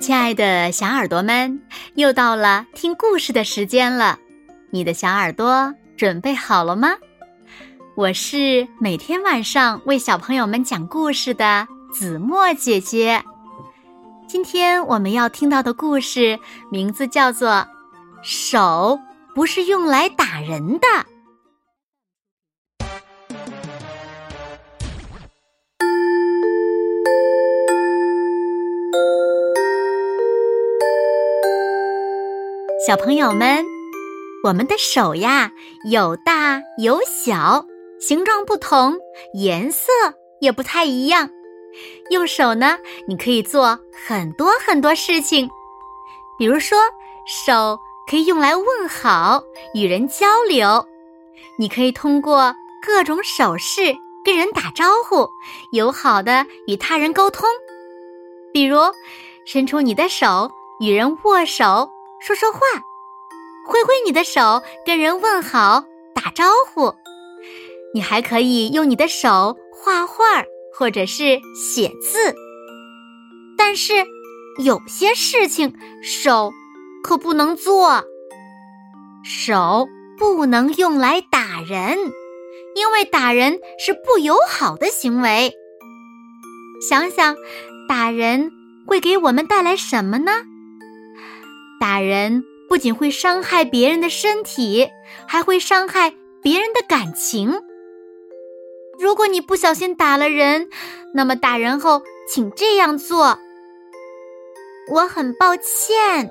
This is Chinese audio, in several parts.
亲爱的小耳朵们，又到了听故事的时间了，你的小耳朵准备好了吗？我是每天晚上为小朋友们讲故事的子墨姐姐。今天我们要听到的故事名字叫做《手不是用来打人的》。小朋友们，我们的手呀，有大有小，形状不同，颜色也不太一样。用手呢，你可以做很多很多事情，比如说，手可以用来问好、与人交流。你可以通过各种手势跟人打招呼，友好的与他人沟通。比如，伸出你的手与人握手。说说话，挥挥你的手，跟人问好、打招呼。你还可以用你的手画画或者是写字。但是有些事情手可不能做。手不能用来打人，因为打人是不友好的行为。想想，打人会给我们带来什么呢？打人不仅会伤害别人的身体，还会伤害别人的感情。如果你不小心打了人，那么打人后请这样做：“我很抱歉。”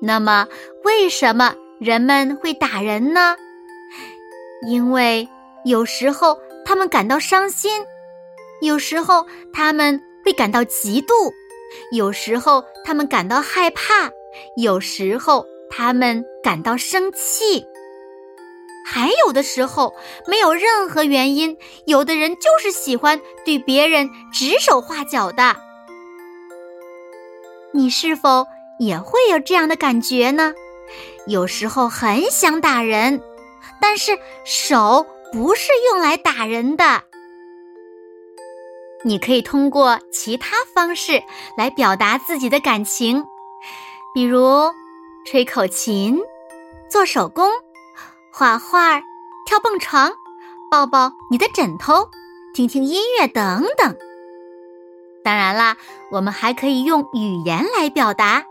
那么，为什么人们会打人呢？因为有时候他们感到伤心，有时候他们会感到嫉妒。有时候他们感到害怕，有时候他们感到生气，还有的时候没有任何原因。有的人就是喜欢对别人指手画脚的。你是否也会有这样的感觉呢？有时候很想打人，但是手不是用来打人的。你可以通过其他方式来表达自己的感情，比如吹口琴、做手工、画画、跳蹦床、抱抱你的枕头、听听音乐等等。当然啦，我们还可以用语言来表达。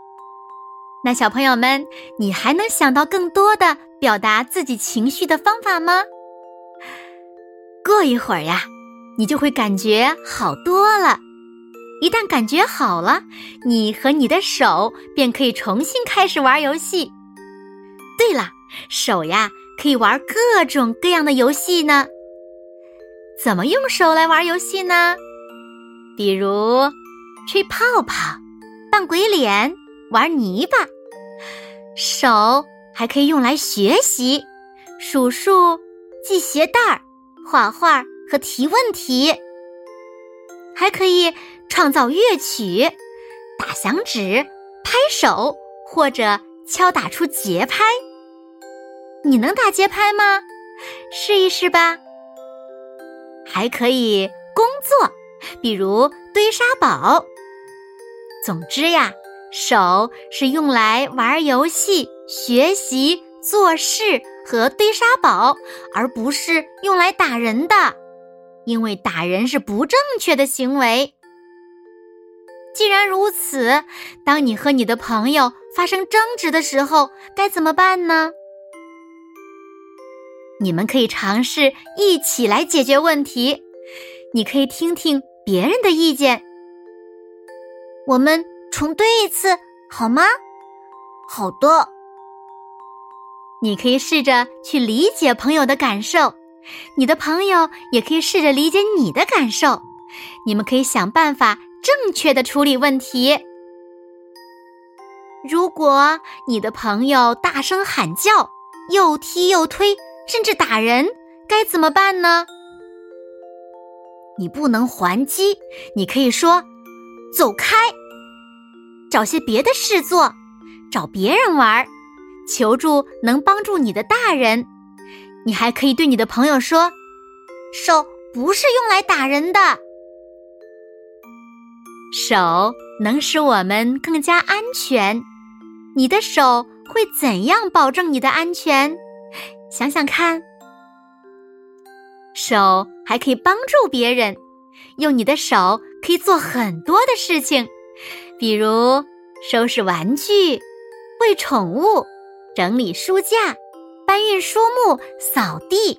那小朋友们，你还能想到更多的表达自己情绪的方法吗？过一会儿呀。你就会感觉好多了。一旦感觉好了，你和你的手便可以重新开始玩游戏。对了，手呀可以玩各种各样的游戏呢。怎么用手来玩游戏呢？比如吹泡泡、扮鬼脸、玩泥巴。手还可以用来学习、数数、系鞋带、画画。和提问题，还可以创造乐曲、打响指、拍手或者敲打出节拍。你能打节拍吗？试一试吧。还可以工作，比如堆沙堡。总之呀，手是用来玩游戏、学习、做事和堆沙堡，而不是用来打人的。因为打人是不正确的行为。既然如此，当你和你的朋友发生争执的时候，该怎么办呢？你们可以尝试一起来解决问题。你可以听听别人的意见。我们重对一次好吗？好的。你可以试着去理解朋友的感受。你的朋友也可以试着理解你的感受，你们可以想办法正确的处理问题。如果你的朋友大声喊叫，又踢又推，甚至打人，该怎么办呢？你不能还击，你可以说“走开”，找些别的事做，找别人玩，求助能帮助你的大人。你还可以对你的朋友说：“手不是用来打人的。”手能使我们更加安全。你的手会怎样保证你的安全？想想看。手还可以帮助别人，用你的手可以做很多的事情，比如收拾玩具、喂宠物、整理书架、搬运书目、扫地。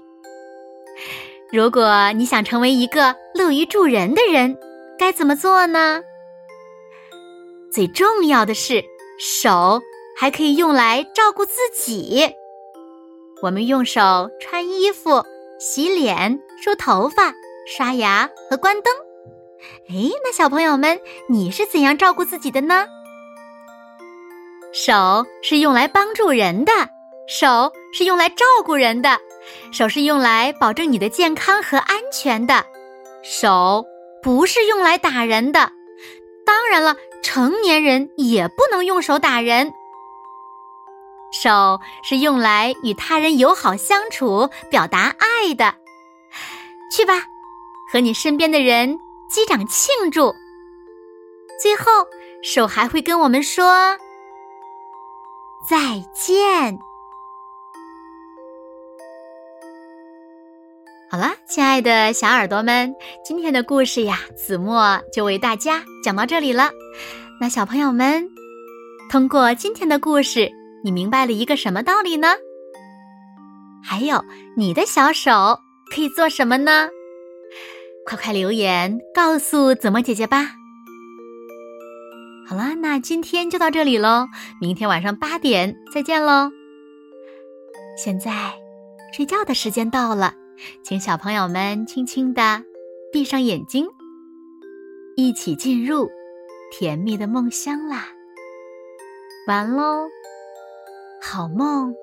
如果你想成为一个乐于助人的人，该怎么做呢？最重要的是，手还可以用来照顾自己。我们用手穿衣服。洗脸、梳头发、刷牙和关灯。哎，那小朋友们，你是怎样照顾自己的呢？手是用来帮助人的，手是用来照顾人的，手是用来保证你的健康和安全的，手不是用来打人的。当然了，成年人也不能用手打人。手是用来与他人友好相处、表达爱的。去吧，和你身边的人击掌庆祝。最后，手还会跟我们说再见。好了，亲爱的小耳朵们，今天的故事呀，子墨就为大家讲到这里了。那小朋友们，通过今天的故事。你明白了一个什么道理呢？还有，你的小手可以做什么呢？快快留言告诉子墨姐姐吧。好了，那今天就到这里喽，明天晚上八点再见喽。现在睡觉的时间到了，请小朋友们轻轻的闭上眼睛，一起进入甜蜜的梦乡啦。完喽。好梦。